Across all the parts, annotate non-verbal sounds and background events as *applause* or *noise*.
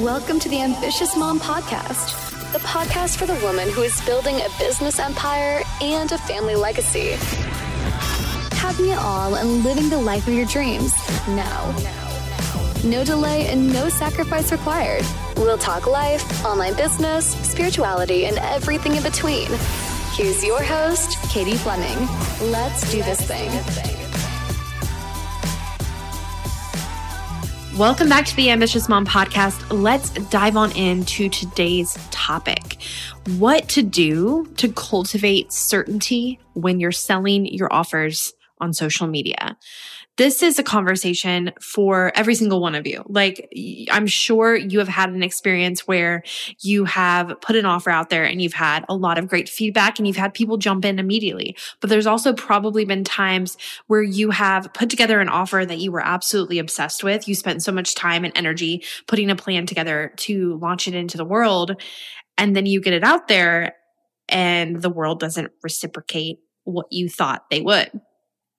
Welcome to the Ambitious Mom Podcast, the podcast for the woman who is building a business empire and a family legacy. Having it all and living the life of your dreams now. No delay and no sacrifice required. We'll talk life, online business, spirituality, and everything in between. Here's your host, Katie Fleming. Let's do this thing. Welcome back to the Ambitious Mom podcast. Let's dive on into today's topic what to do to cultivate certainty when you're selling your offers on social media this is a conversation for every single one of you. Like, I'm sure you have had an experience where you have put an offer out there and you've had a lot of great feedback and you've had people jump in immediately. But there's also probably been times where you have put together an offer that you were absolutely obsessed with. You spent so much time and energy putting a plan together to launch it into the world. And then you get it out there and the world doesn't reciprocate what you thought they would.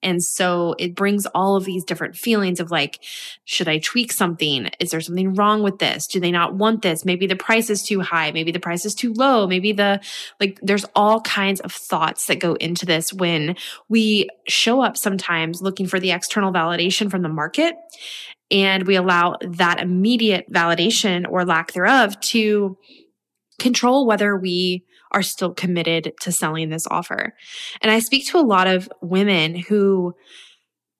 And so it brings all of these different feelings of like, should I tweak something? Is there something wrong with this? Do they not want this? Maybe the price is too high. Maybe the price is too low. Maybe the, like, there's all kinds of thoughts that go into this when we show up sometimes looking for the external validation from the market. And we allow that immediate validation or lack thereof to control whether we are still committed to selling this offer. And I speak to a lot of women who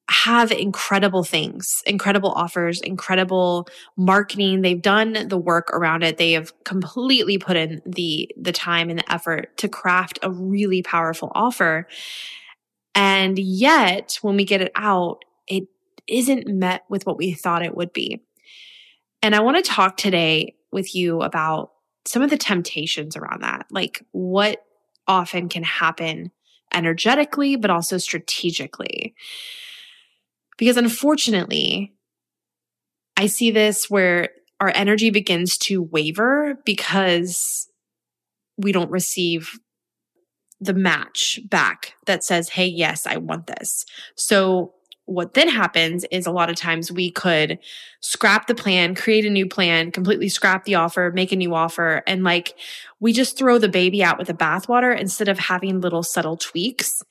have incredible things, incredible offers, incredible marketing. They've done the work around it. They have completely put in the the time and the effort to craft a really powerful offer. And yet, when we get it out, it isn't met with what we thought it would be. And I want to talk today with you about some of the temptations around that, like what often can happen energetically, but also strategically. Because unfortunately, I see this where our energy begins to waver because we don't receive the match back that says, Hey, yes, I want this. So what then happens is a lot of times we could scrap the plan, create a new plan, completely scrap the offer, make a new offer. And like we just throw the baby out with the bathwater instead of having little subtle tweaks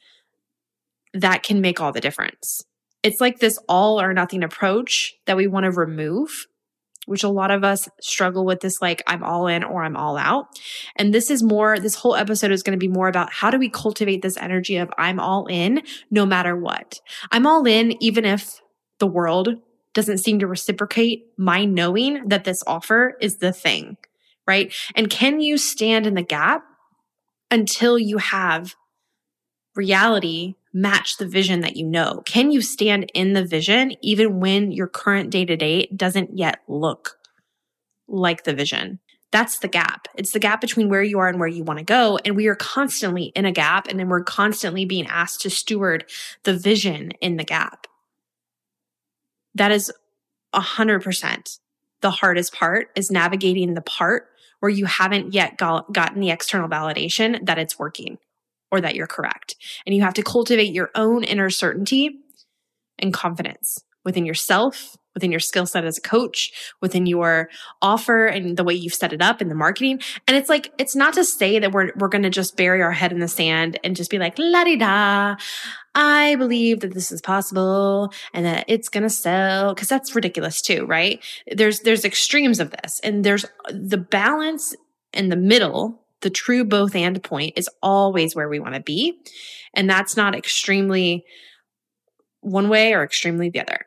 that can make all the difference. It's like this all or nothing approach that we want to remove which a lot of us struggle with this like I'm all in or I'm all out. And this is more, this whole episode is going to be more about how do we cultivate this energy of I'm all in no matter what. I'm all in even if the world doesn't seem to reciprocate my knowing that this offer is the thing, right? And can you stand in the gap until you have reality match the vision that you know? Can you stand in the vision even when your current day to day doesn't yet look like the vision? That's the gap. It's the gap between where you are and where you want to go. And we are constantly in a gap and then we're constantly being asked to steward the vision in the gap. That is a hundred percent. The hardest part is navigating the part where you haven't yet got, gotten the external validation that it's working or that you're correct. And you have to cultivate your own inner certainty and confidence within yourself, within your skill set as a coach, within your offer and the way you've set it up in the marketing. And it's like, it's not to say that we're, we're going to just bury our head in the sand and just be like, la di da. I believe that this is possible and that it's going to sell because that's ridiculous too, right? There's, there's extremes of this and there's the balance in the middle the true both and point is always where we want to be. And that's not extremely one way or extremely the other.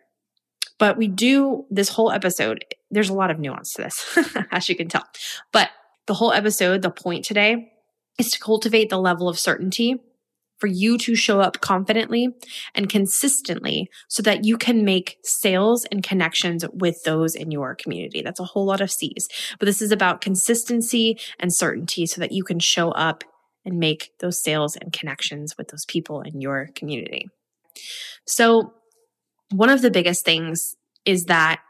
But we do this whole episode, there's a lot of nuance to this, *laughs* as you can tell. But the whole episode, the point today is to cultivate the level of certainty for you to show up confidently and consistently so that you can make sales and connections with those in your community. That's a whole lot of C's, but this is about consistency and certainty so that you can show up and make those sales and connections with those people in your community. So one of the biggest things is that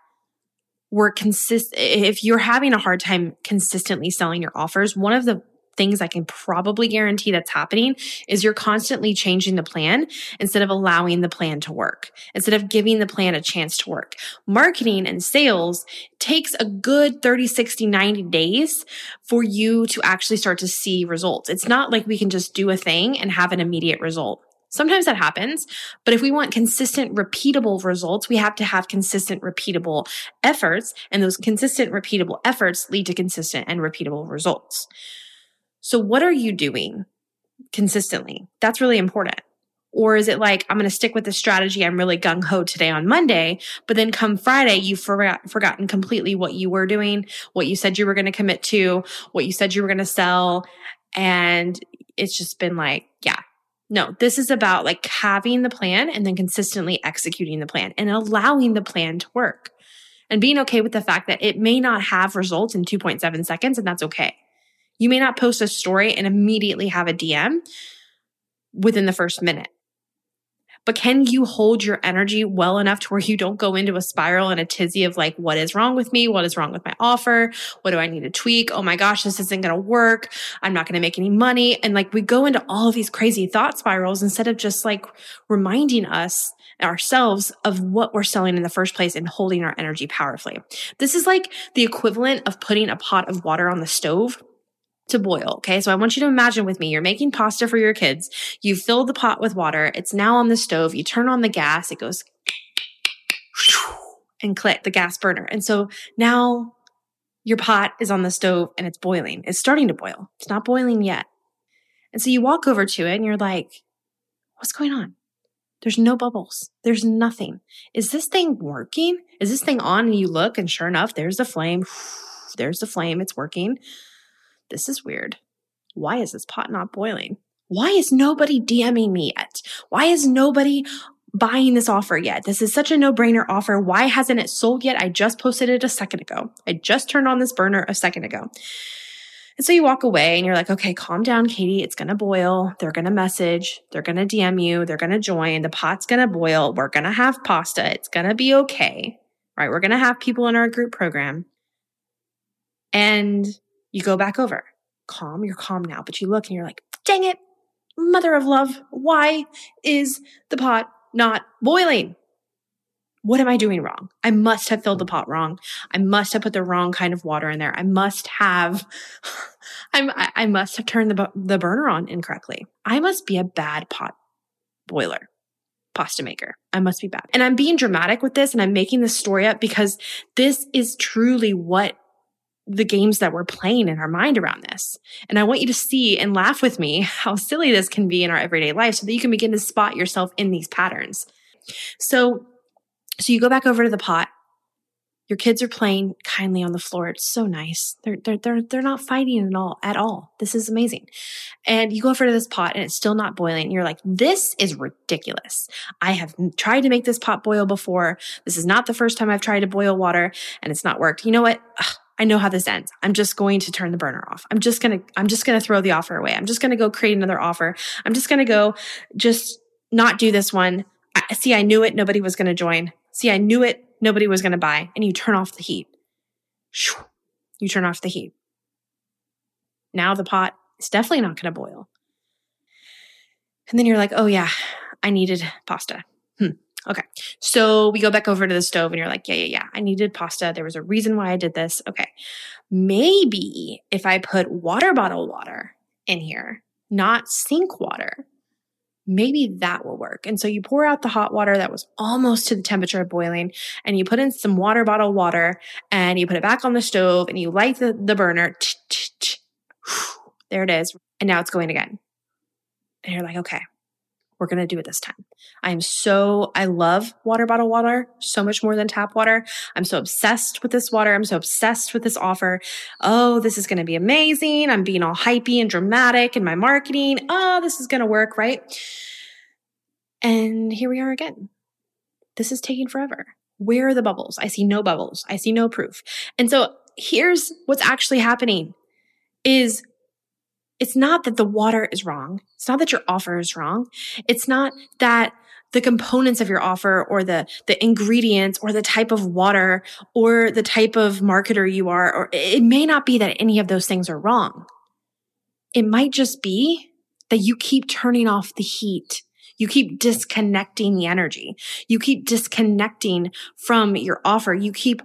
we're consist if you're having a hard time consistently selling your offers, one of the things I can probably guarantee that's happening is you're constantly changing the plan instead of allowing the plan to work, instead of giving the plan a chance to work. Marketing and sales takes a good 30, 60, 90 days for you to actually start to see results. It's not like we can just do a thing and have an immediate result. Sometimes that happens, but if we want consistent, repeatable results, we have to have consistent, repeatable efforts, and those consistent, repeatable efforts lead to consistent and repeatable results. So, what are you doing consistently? That's really important. Or is it like, I'm going to stick with the strategy I'm really gung ho today on Monday, but then come Friday, you've forgot, forgotten completely what you were doing, what you said you were going to commit to, what you said you were going to sell. And it's just been like, yeah, no, this is about like having the plan and then consistently executing the plan and allowing the plan to work and being okay with the fact that it may not have results in 2.7 seconds and that's okay. You may not post a story and immediately have a DM within the first minute. But can you hold your energy well enough to where you don't go into a spiral and a tizzy of like, what is wrong with me? What is wrong with my offer? What do I need to tweak? Oh my gosh, this isn't going to work. I'm not going to make any money. And like we go into all of these crazy thought spirals instead of just like reminding us ourselves of what we're selling in the first place and holding our energy powerfully. This is like the equivalent of putting a pot of water on the stove to boil. Okay. So I want you to imagine with me, you're making pasta for your kids. You fill the pot with water. It's now on the stove. You turn on the gas. It goes and click the gas burner. And so now your pot is on the stove and it's boiling. It's starting to boil. It's not boiling yet. And so you walk over to it and you're like, what's going on? There's no bubbles. There's nothing. Is this thing working? Is this thing on? And you look and sure enough, there's the flame. *sighs* There's the flame. It's working this is weird. Why is this pot not boiling? Why is nobody DMing me yet? Why is nobody buying this offer yet? This is such a no brainer offer. Why hasn't it sold yet? I just posted it a second ago. I just turned on this burner a second ago. And so you walk away and you're like, okay, calm down, Katie. It's going to boil. They're going to message. They're going to DM you. They're going to join. The pot's going to boil. We're going to have pasta. It's going to be okay. Right. We're going to have people in our group program. And you go back over. Calm, you're calm now, but you look and you're like, dang it, mother of love, why is the pot not boiling? What am I doing wrong? I must have filled the pot wrong. I must have put the wrong kind of water in there. I must have, *laughs* I'm, I must have turned the, the burner on incorrectly. I must be a bad pot boiler pasta maker. I must be bad. And I'm being dramatic with this and I'm making this story up because this is truly what the games that we're playing in our mind around this. And I want you to see and laugh with me *laughs* how silly this can be in our everyday life so that you can begin to spot yourself in these patterns. So, so you go back over to the pot. Your kids are playing kindly on the floor. It's so nice. They're, they're, they're, they're not fighting at all, at all. This is amazing. And you go over to this pot and it's still not boiling. You're like, this is ridiculous. I have tried to make this pot boil before. This is not the first time I've tried to boil water and it's not worked. You know what? Ugh I know how this ends. I'm just going to turn the burner off. I'm just going to, I'm just going to throw the offer away. I'm just going to go create another offer. I'm just going to go just not do this one. I, see, I knew it. Nobody was going to join. See, I knew it. Nobody was going to buy. And you turn off the heat. You turn off the heat. Now the pot is definitely not going to boil. And then you're like, oh yeah, I needed pasta. Hmm. Okay. So we go back over to the stove and you're like, yeah, yeah, yeah. I needed pasta. There was a reason why I did this. Okay. Maybe if I put water bottle water in here, not sink water, maybe that will work. And so you pour out the hot water that was almost to the temperature of boiling and you put in some water bottle water and you put it back on the stove and you light the, the burner. There it is. And now it's going again. And you're like, okay, we're going to do it this time. I am so, I love water bottle water so much more than tap water. I'm so obsessed with this water. I'm so obsessed with this offer. Oh, this is going to be amazing. I'm being all hypey and dramatic in my marketing. Oh, this is going to work, right? And here we are again. This is taking forever. Where are the bubbles? I see no bubbles. I see no proof. And so here's what's actually happening is it's not that the water is wrong. It's not that your offer is wrong. It's not that the components of your offer or the, the ingredients or the type of water or the type of marketer you are, or it may not be that any of those things are wrong. it might just be that you keep turning off the heat. You keep disconnecting the energy. You keep disconnecting from your offer. You keep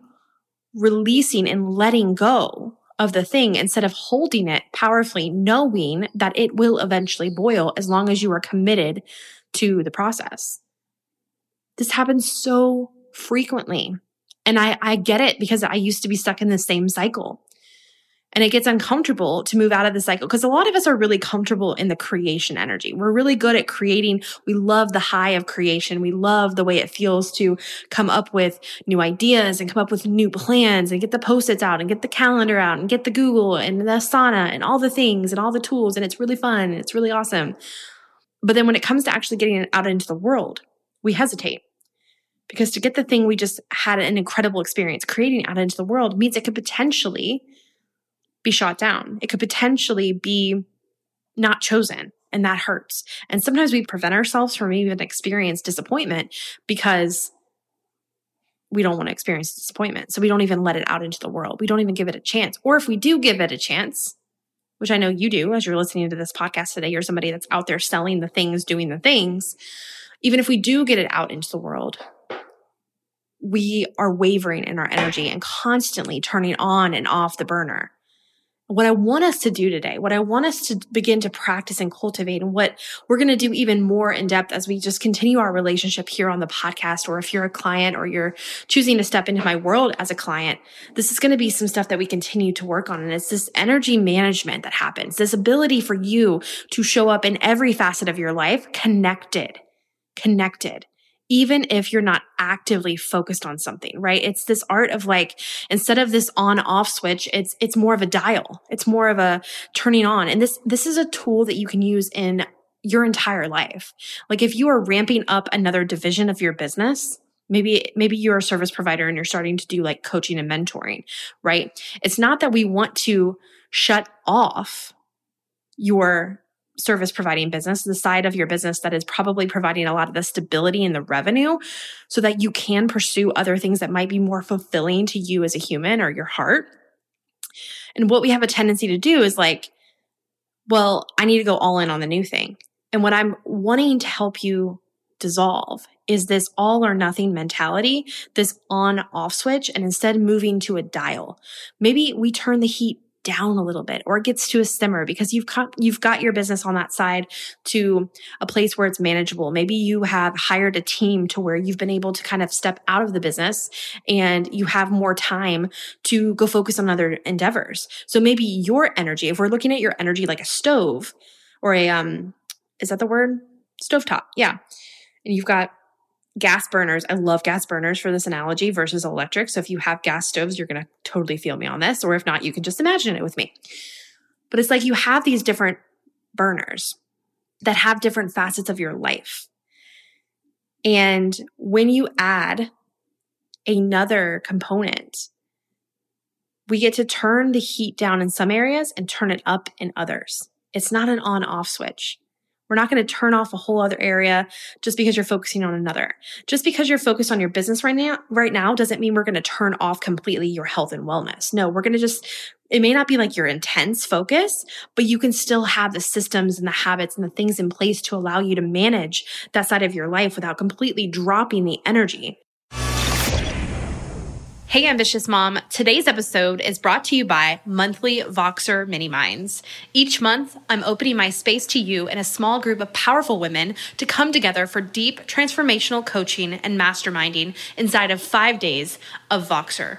releasing and letting go of the thing instead of holding it powerfully, knowing that it will eventually boil as long as you are committed to the process. This happens so frequently. And I, I get it because I used to be stuck in the same cycle and it gets uncomfortable to move out of the cycle because a lot of us are really comfortable in the creation energy. We're really good at creating. We love the high of creation. We love the way it feels to come up with new ideas and come up with new plans and get the post-its out and get the calendar out and get the Google and the Asana and all the things and all the tools. And it's really fun and it's really awesome. But then when it comes to actually getting it out into the world, we hesitate because to get the thing we just had an incredible experience creating out into the world means it could potentially be shot down. It could potentially be not chosen and that hurts. And sometimes we prevent ourselves from even experience disappointment because we don't want to experience disappointment. So we don't even let it out into the world. We don't even give it a chance. Or if we do give it a chance, which I know you do as you're listening to this podcast today, you're somebody that's out there selling the things, doing the things. Even if we do get it out into the world, we are wavering in our energy and constantly turning on and off the burner what I want us to do today, what I want us to begin to practice and cultivate, and what we're going to do even more in depth as we just continue our relationship here on the podcast, or if you're a client or you're choosing to step into my world as a client, this is going to be some stuff that we continue to work on. And it's this energy management that happens, this ability for you to show up in every facet of your life connected, connected even if you're not actively focused on something, right? It's this art of like, instead of this on off switch, it's, it's more of a dial. It's more of a turning on. And this, this is a tool that you can use in your entire life. Like if you are ramping up another division of your business, maybe maybe you're a service provider and you're starting to do like coaching and mentoring right it's not that we want to shut off your service providing business, the side of your business that is probably providing a lot of the stability and the revenue so that you can pursue other things that might be more fulfilling to you as a human or your heart. And what we have a tendency to do is like, well, I need to go all in on the new thing. And what I'm wanting to help you dissolve is this all or nothing mentality, this on off switch, and instead moving to a dial. Maybe we turn the heat down a little bit or it gets to a simmer because you've got, you've got your business on that side to a place where it's manageable. Maybe you have hired a team to where you've been able to kind of step out of the business and you have more time to go focus on other endeavors. So maybe your energy, if we're looking at your energy like a stove or a, um, is that the word? Stovetop. Yeah. And you've got gas burners. I love gas burners for this analogy versus electric. So if you have gas stoves, you're going to totally feel me on this. Or if not, you can just imagine it with me. But it's like you have these different burners that have different facets of your life. And when you add another component, we get to turn the heat down in some areas and turn it up in others. It's not an on off switch. We're not going to turn off a whole other area just because you're focusing on another. Just because you're focused on your business right now, right now doesn't mean we're going to turn off completely your health and wellness. No, we're going to just, it may not be like your intense focus, but you can still have the systems and the habits and the things in place to allow you to manage that side of your life without completely dropping the energy Hey, ambitious mom. Today's episode is brought to you by monthly Voxer mini minds. Each month, I'm opening my space to you and a small group of powerful women to come together for deep transformational coaching and masterminding inside of five days of Voxer.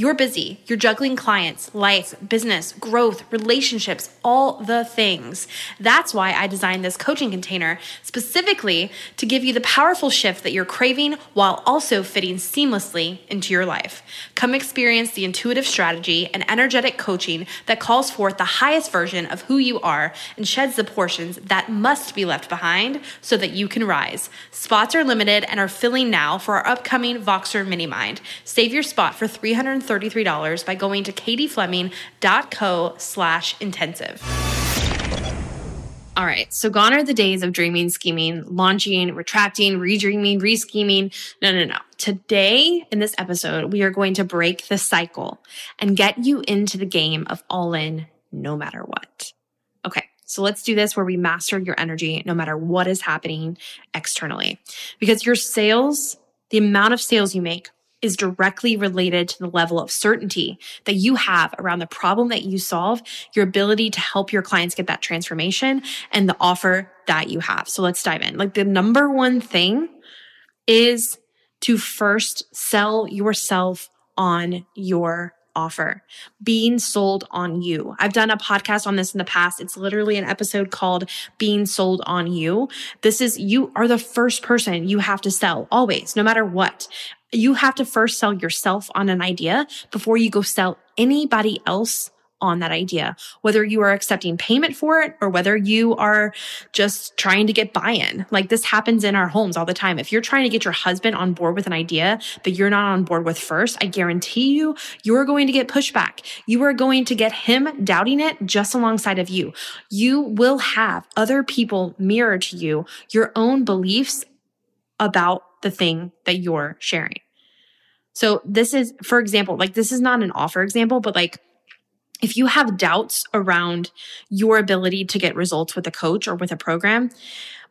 You're busy. You're juggling clients, life, business, growth, relationships, all the things. That's why I designed this coaching container specifically to give you the powerful shift that you're craving while also fitting seamlessly into your life. Come experience the intuitive strategy and energetic coaching that calls forth the highest version of who you are and sheds the portions that must be left behind so that you can rise. Spots are limited and are filling now for our upcoming Voxer Mini Mind. Save your spot for 300 $33 by going to katiefleming.co slash intensive. All right. So gone are the days of dreaming, scheming, launching, retracting, redreaming, rescheming. No, no, no. Today in this episode, we are going to break the cycle and get you into the game of all in no matter what. Okay. So let's do this where we master your energy no matter what is happening externally. Because your sales, the amount of sales you make is directly related to the level of certainty that you have around the problem that you solve, your ability to help your clients get that transformation and the offer that you have. So let's dive in. Like the number one thing is to first sell yourself on your offer, being sold on you. I've done a podcast on this in the past. It's literally an episode called Being Sold on You. This is you are the first person you have to sell always, no matter what. You have to first sell yourself on an idea before you go sell anybody else on that idea, whether you are accepting payment for it or whether you are just trying to get buy in. Like this happens in our homes all the time. If you're trying to get your husband on board with an idea that you're not on board with first, I guarantee you, you're going to get pushback. You are going to get him doubting it just alongside of you. You will have other people mirror to you your own beliefs about the thing that you're sharing. So this is, for example, like this is not an offer example, but like if you have doubts around your ability to get results with a coach or with a program,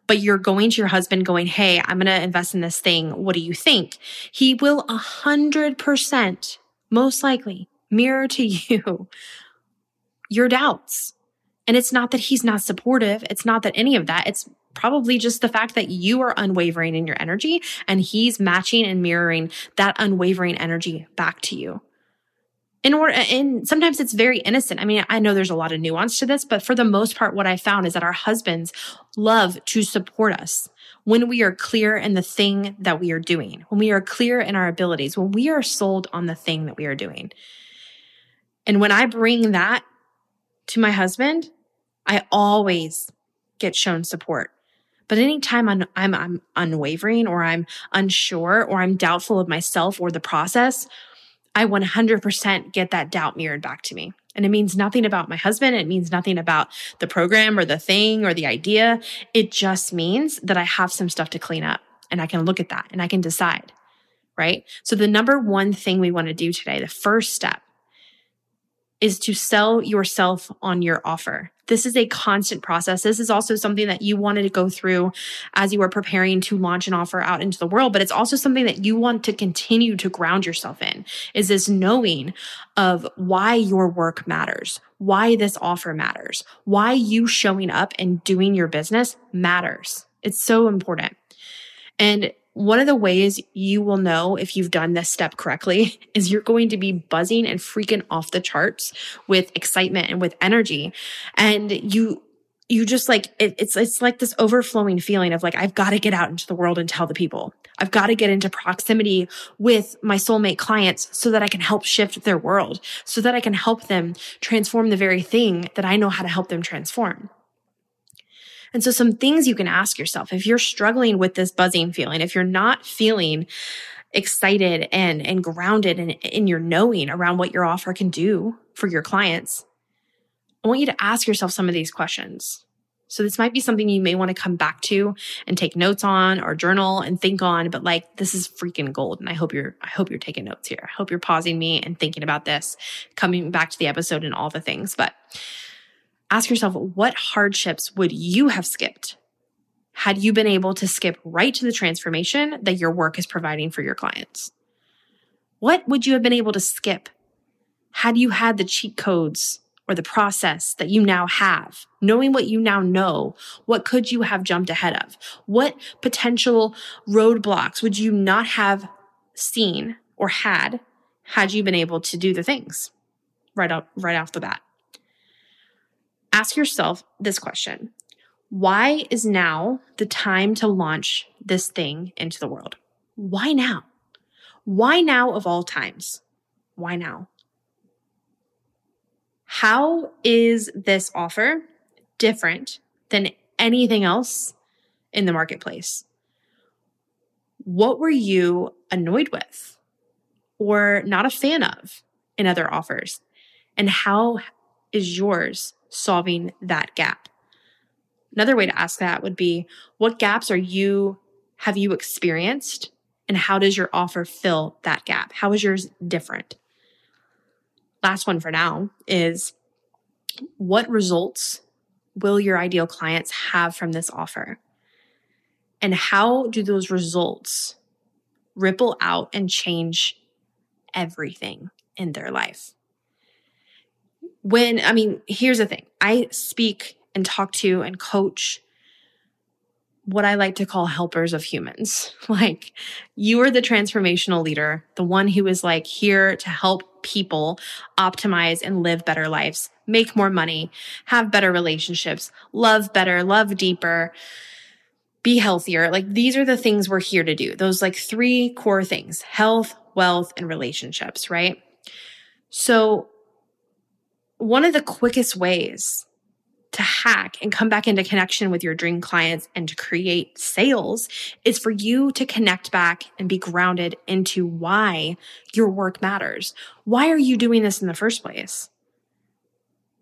but you're going to your husband going, Hey, I'm going to invest in this thing. What do you think? He will a hundred percent most likely mirror to *laughs* you your doubts. And it's not that he's not supportive. It's not that any of that. It's probably just the fact that you are unwavering in your energy and he's matching and mirroring that unwavering energy back to you in order and sometimes it's very innocent. I mean i know there's a lot of nuance to this but for the most part what i found is that our husbands love to support us when we are clear in the thing that we are doing when we are clear in our abilities when we are sold on the thing that we are doing. And when i bring that to my husband i always get shown support. But anytime I'm, I'm, I'm unwavering or I'm unsure or I'm doubtful of myself or the process I 100% get that doubt mirrored back to me. And it means nothing about my husband. It means nothing about the program or the thing or the idea. It just means that I have some stuff to clean up and I can look at that and I can decide. Right. So the number one thing we want to do today, the first step is to sell yourself on your offer. This is a constant process. This is also something that you wanted to go through as you were preparing to launch an offer out into the world, but it's also something that you want to continue to ground yourself in is this knowing of why your work matters, why this offer matters, why you showing up and doing your business matters. It's so important. And one of the ways you will know if you've done this step correctly *laughs* is you're going to be buzzing and freaking off the charts with excitement and with energy. And you, you just like, it, it's, it's like this overflowing feeling of like, I've got to get out into the world and tell the people. I've got to get into proximity with my soulmate clients so that I can help shift their world, so that I can help them transform the very thing that I know how to help them transform. And so some things you can ask yourself if you're struggling with this buzzing feeling, if you're not feeling excited and, and grounded in, in your knowing around what your offer can do for your clients, I want you to ask yourself some of these questions. So this might be something you may want to come back to and take notes on or journal and think on, but like this is freaking gold. And I hope you're, I hope you're taking notes here. I hope you're pausing me and thinking about this, coming back to the episode and all the things. But ask yourself what hardships would you have skipped had you been able to skip right to the transformation that your work is providing for your clients? What would you have been able to skip had you had the cheat codes or the process that you now have? Knowing what you now know, what could you have jumped ahead of? What potential roadblocks would you not have seen or had had you been able to do the things right up, right off the bat? Ask yourself this question Why is now the time to launch this thing into the world? Why now? Why now of all times? Why now? How is this offer different than anything else in the marketplace? What were you annoyed with or not a fan of in other offers? And how is yours solving that gap. Another way to ask that would be what gaps are you have you experienced and how does your offer fill that gap? How is yours different? Last one for now is what results will your ideal clients have from this offer? And how do those results ripple out and change everything in their life? When, I mean, here's the thing I speak and talk to and coach what I like to call helpers of humans. *laughs* Like you are the transformational leader, the one who is like here to help people optimize and live better lives, make more money, have better relationships, love better, love deeper, be healthier. Like these are the things we're here to do. Those like three core things, health, wealth, and relationships, right? So one of the quickest ways to hack and come back into connection with your dream clients and to create sales is for you to connect back and be grounded into why your work matters. Why are you doing this in the first place?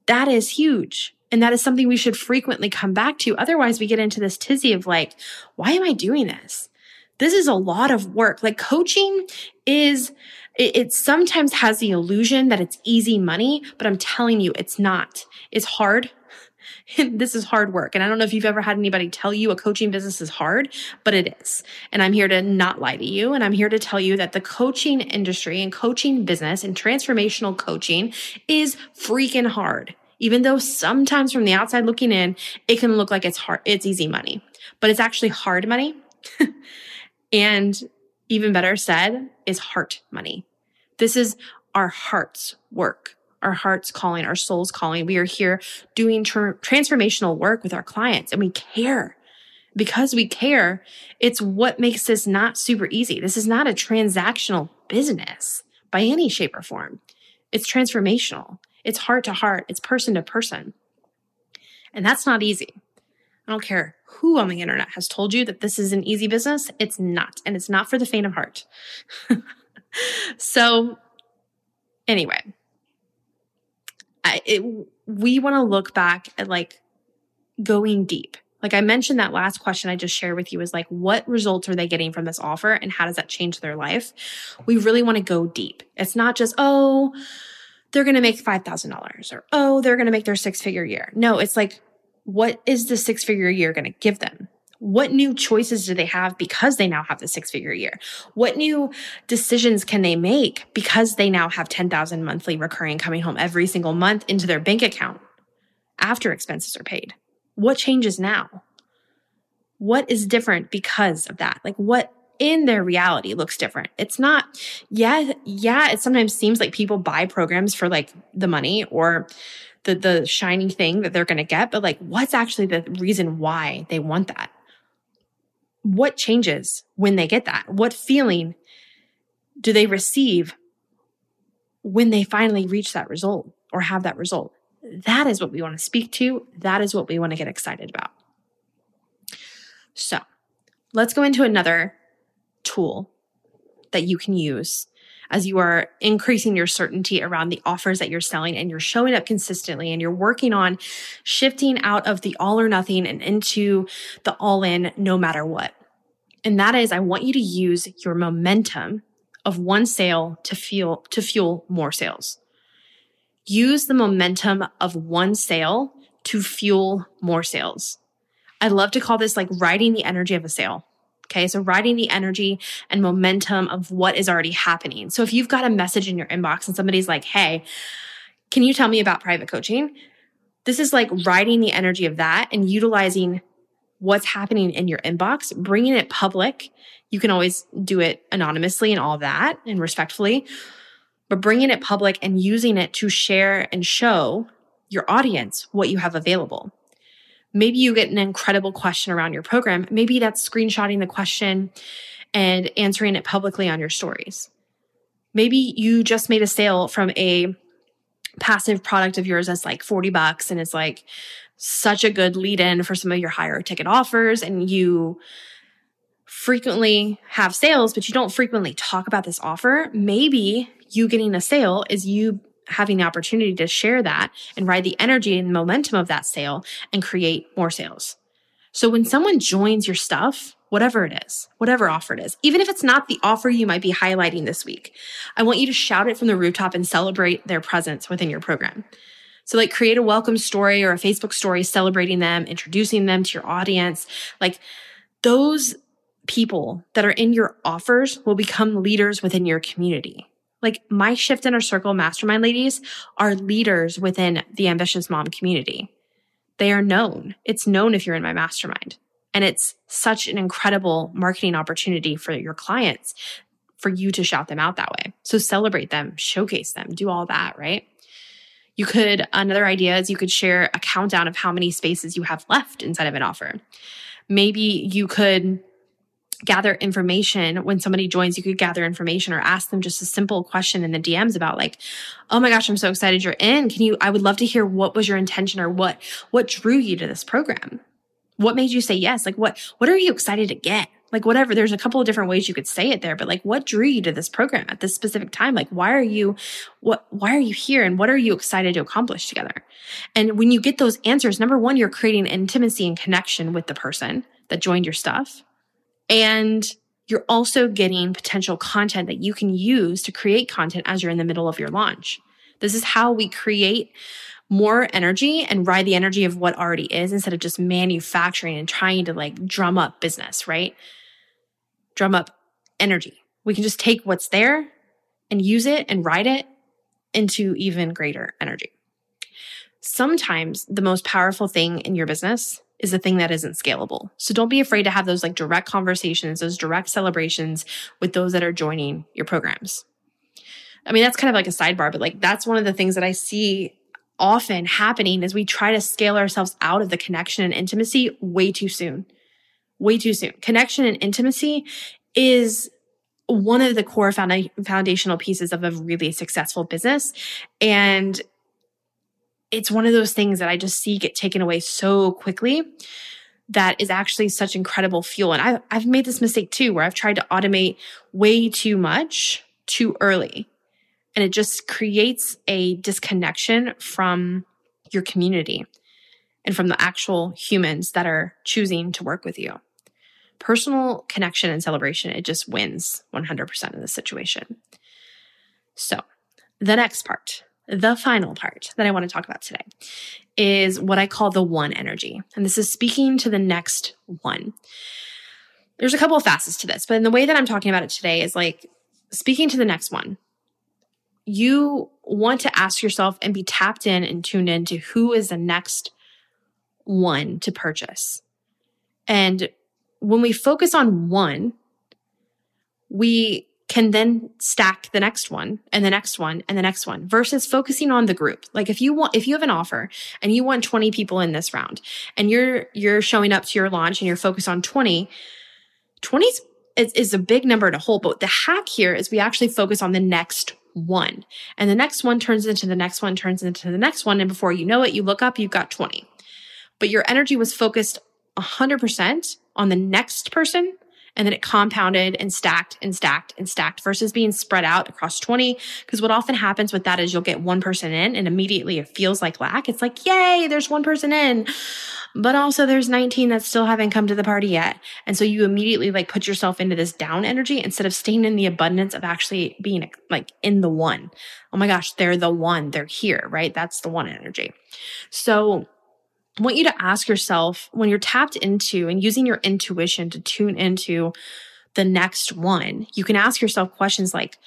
That is huge. And that is something we should frequently come back to. Otherwise, we get into this tizzy of like, why am I doing this? This is a lot of work. Like coaching is, it, it sometimes has the illusion that it's easy money, but I'm telling you, it's not. It's hard. *laughs* this is hard work. And I don't know if you've ever had anybody tell you a coaching business is hard, but it is. And I'm here to not lie to you. And I'm here to tell you that the coaching industry and coaching business and transformational coaching is freaking hard. Even though sometimes from the outside looking in, it can look like it's hard, it's easy money, but it's actually hard money. *laughs* and even better said is heart money. This is our heart's work our heart's calling, our soul's calling. We are here doing transformational work with our clients and we care. Because we care, it's what makes this not super easy. This is not a transactional business by any shape or form. It's transformational. It's heart to heart. It's person to person. And that's not easy. I don't care who on the internet has told you that this is an easy business. It's not. And it's not for the faint of heart. *laughs* so anyway, it, we want to look back at like going deep. Like I mentioned, that last question I just shared with you is like, what results are they getting from this offer and how does that change their life? We really want to go deep. It's not just, oh, they're going to make $5,000 or, oh, they're going to make their six figure year. No, it's like, what is the six figure year going to give them? What new choices do they have because they now have the six figure year? What new decisions can they make because they now have 10,000 monthly recurring coming home every single month into their bank account after expenses are paid? What changes now? What is different because of that? Like what in their reality looks different. It's not, yeah, yeah, it sometimes seems like people buy programs for like the money or the the shiny thing that they're going to get, but like what's actually the reason why they want that? What changes when they get that? What feeling do they receive when they finally reach that result or have that result? That is what we want to speak to. That is what we want to get excited about. So let's go into another tool that you can use as you are increasing your certainty around the offers that you're selling and you're showing up consistently and you're working on shifting out of the all or nothing and into the all in no matter what. And that is, I want you to use your momentum of one sale to fuel, to fuel more sales. Use the momentum of one sale to fuel more sales. I love to call this like riding the energy of a sale. Okay. So riding the energy and momentum of what is already happening. So if you've got a message in your inbox and somebody's like, Hey, can you tell me about private coaching? This is like riding the energy of that and utilizing what's happening in your inbox, bringing it public. You can always do it anonymously and all that and respectfully, but bringing it public and using it to share and show your audience what you have available. Maybe you get an incredible question around your program. Maybe that's screenshotting the question and answering it publicly on your stories. Maybe you just made a sale from a passive product of yours that's like 40 bucks and it's like such a good lead in for some of your higher ticket offers and you frequently have sales, but you don't frequently talk about this offer, maybe you getting a sale is you having the opportunity to share that and ride the energy and momentum of that sale and create more sales. So when someone joins your stuff, whatever it is, whatever offer it is, even if it's not the offer you might be highlighting this week, I want you to shout it from the rooftop and celebrate their presence within your program. So like create a welcome story or a Facebook story celebrating them, introducing them to your audience. Like those people that are in your offers will become leaders within your community. Like my shift inner circle mastermind ladies are leaders within the ambitious mom community. They are known. It's known if you're in my mastermind. And it's such an incredible marketing opportunity for your clients for you to shout them out that way. So celebrate them, showcase them, do all that, right? You could, another idea is you could share a countdown of how many spaces you have left inside of an offer. Maybe you could gather information. When somebody joins you could gather information or ask them just a simple question in the dms about like oh my gosh i'm so excited you're in. Can you i would love to hear what was your intention or what what drew you to this program? What made you say yes? Like what what are you excited to get like whatever there's a couple of different ways you could say it there but like what drew you to this program at this specific time like why are you what why are you here and what are you excited to accomplish together and when you get those answers number one you're creating intimacy and connection with the person that joined your stuff and you're also getting potential content that you can use to create content as you're in the middle of your launch. This is how we create more energy and ride the energy of what already is instead of just manufacturing and trying to like drum up business, right? Drum up energy. We can just take what's there and use it and ride it into even greater energy. Sometimes the most powerful thing in your business is a thing that isn't scalable. So don't be afraid to have those like direct conversations, those direct celebrations with those that are joining your programs. I mean, that's kind of like a sidebar, but like that's one of the things that I see often happening is we try to scale ourselves out of the connection and intimacy way too soon. Way too soon. Connection and intimacy is one of the core foundational pieces of a really successful business. And it's one of those things that I just see get taken away so quickly that is actually such incredible fuel. And I've, I've made this mistake too, where I've tried to automate way too much too early. And it just creates a disconnection from your community and from the actual humans that are choosing to work with you. Personal connection and celebration, it just wins 100% in this situation. So, the next part the final part that I want to talk about today is what I call the one energy. And this is speaking to the next one. There's a couple of facets to this, but in the way that I'm talking about it today is like speaking to the next one. You want to ask yourself and be tapped in and tuned in to who is the next one to purchase. And when we focus on one, we can then stack the next one and the next one and the next one versus focusing on the group. Like if you want, if you have an offer and you want 20 people in this round and you're, you're showing up to your launch and you're focused on 20, 20 is, is a big number to hold. But the hack here is we actually focus on the next one and the next one turns into the next one, turns into the next one. And before you know it, you look up, you've got 20, but your energy was focused 100% on the next person and then it compounded and stacked and stacked and stacked versus being spread out across 20. Because what often happens with that is you'll get one person in and immediately it feels like lack. It's like, yay, there's one person in. But also there's 19 that still haven't come to the party yet. And so you immediately like put yourself into this down energy instead of staying in the abundance of actually being like in the one. Oh my gosh, they're the one. They're here, right? That's the one energy. So Want you to ask yourself when you're tapped into and using your intuition to tune into the next one, you can ask yourself questions like,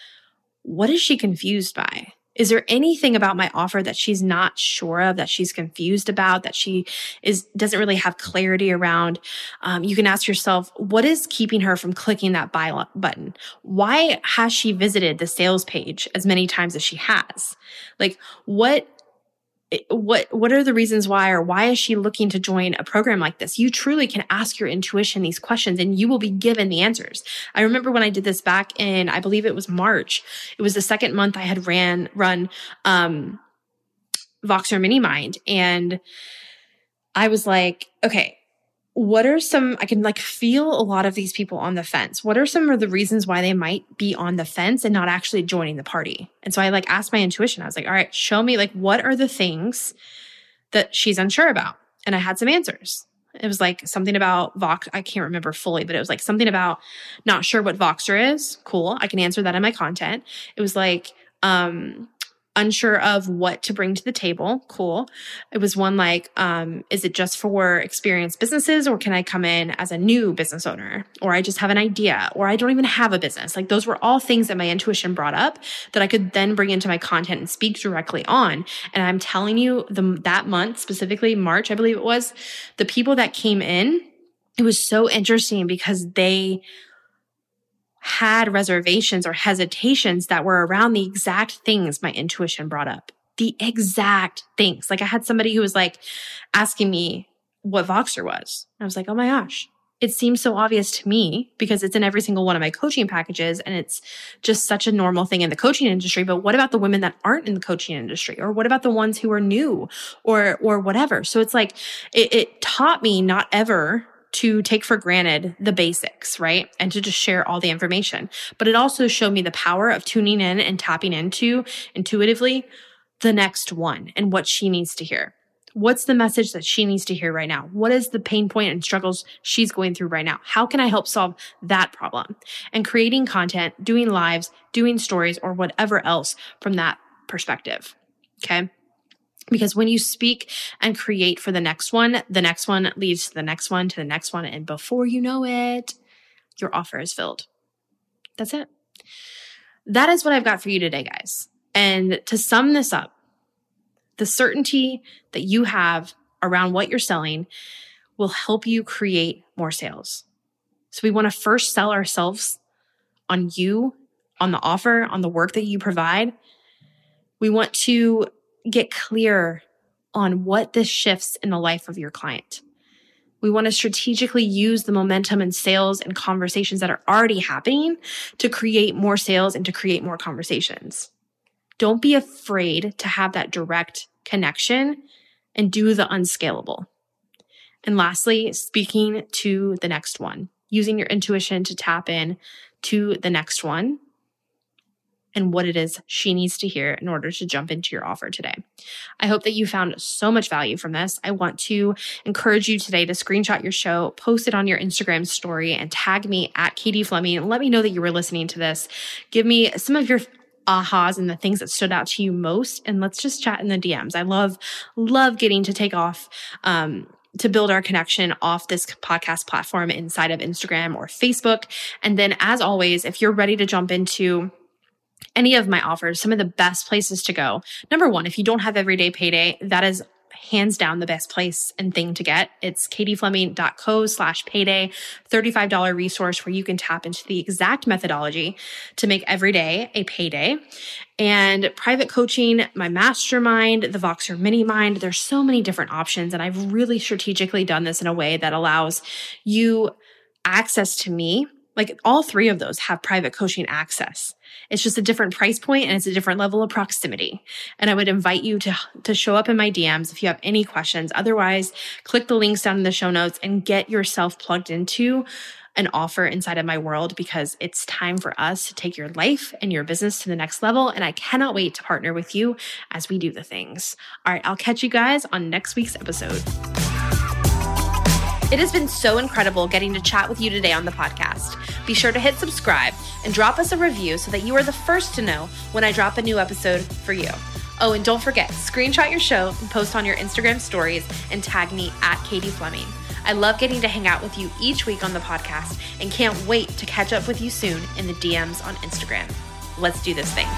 what is she confused by? Is there anything about my offer that she's not sure of, that she's confused about, that she is doesn't really have clarity around? Um, you can ask yourself, what is keeping her from clicking that buy button? Why has she visited the sales page as many times as she has? Like, what what what are the reasons why or why is she looking to join a program like this? You truly can ask your intuition these questions and you will be given the answers. I remember when i did this back in i believe it was march. It was the second month i had ran run um voxer mini mind. And i was like okay what are some i can like feel a lot of these people on the fence. What are some of the reasons why they might be on the fence and not actually joining the party? And so i like asked my intuition. I was like all right show me like what are the things that she's unsure about? And i had some answers. It was like something about vox i can't remember fully but it was like something about not sure what voxer is. Cool i can answer that in my content. It was like um unsure of what to bring to the table. Cool. It was one like, um, is it just for experienced businesses or can I come in as a new business owner? Or I just have an idea or I don't even have a business. Like those were all things that my intuition brought up that I could then bring into my content and speak directly on. And I'm telling you the, that month, specifically March, I believe it was, the people that came in, it was so interesting because they had reservations or hesitations that were around the exact things my intuition brought up. The exact things. Like I had somebody who was like asking me what Voxer was. I was like, oh my gosh, it seems so obvious to me because it's in every single one of my coaching packages and it's just such a normal thing in the coaching industry. But what about the women that aren't in the coaching industry? Or what about the ones who are new or, or whatever? So it's like, it, it taught me not ever to take for granted the basics, right? And to just share all the information. But it also showed me the power of tuning in and tapping into intuitively the next one and what she needs to hear. What's the message that she needs to hear right now? What is the pain point and struggles she's going through right now? How can I help solve that problem? And creating content, doing lives, doing stories, or whatever else from that perspective. Okay. Because when you speak and create for the next one, the next one leads to the next one, to the next one. And before you know it, your offer is filled. That's it. That is what I've got for you today, guys. And to sum this up, the certainty that you have around what you're selling will help you create more sales. So we want to first sell ourselves on you, on the offer, on the work that you provide. We want to get clear on what this shifts in the life of your client. We want to strategically use the momentum and sales and conversations that are already happening to create more sales and to create more conversations. Don't be afraid to have that direct connection and do the unscalable. And lastly, speaking to the next one, using your intuition to tap in to the next one and what it is she needs to hear in order to jump into your offer today. I hope that you found so much value from this. I want to encourage you today to screenshot your show, post it on your Instagram story, and tag me at Katie Fleming. And let me know that you were listening to this. Give me some of your ahas and the things that stood out to you most and let's just chat in the dms i love love getting to take off um, to build our connection off this podcast platform inside of Instagram or Facebook. And then, as always, if you're ready to jump into any of my offers, some of the best places to go. Number one, if you don't have everyday payday, that is hands down the best place and thing to get. It's katiefleming.co slash payday, $35 resource where you can tap into the exact methodology to make every day a payday. And private coaching, my mastermind, the Voxer mini mind, there's so many different options. And I've really strategically done this in a way that allows you access to me like all three of those have private coaching access. It's just a different price point and it's a different level of proximity. And I would invite you to, to show up in my DMs if you have any questions. Otherwise, click the links down in the show notes and get yourself plugged into an offer inside of my world because it's time for us to take your life and your business to the next level. And I cannot wait to partner with you as we do the things. All right, I'll catch you guys on next week's episode. It has been so incredible getting to chat with you today on the podcast. Be sure to hit subscribe and drop us a review so that you are the first to know when I drop a new episode for you. Oh, and don't forget, screenshot your show and post on your Instagram stories and tag me at Katie Fleming. I love getting to hang out with you each week on the podcast and can't wait to catch up with you soon in the DMs on Instagram. Let's do this thing.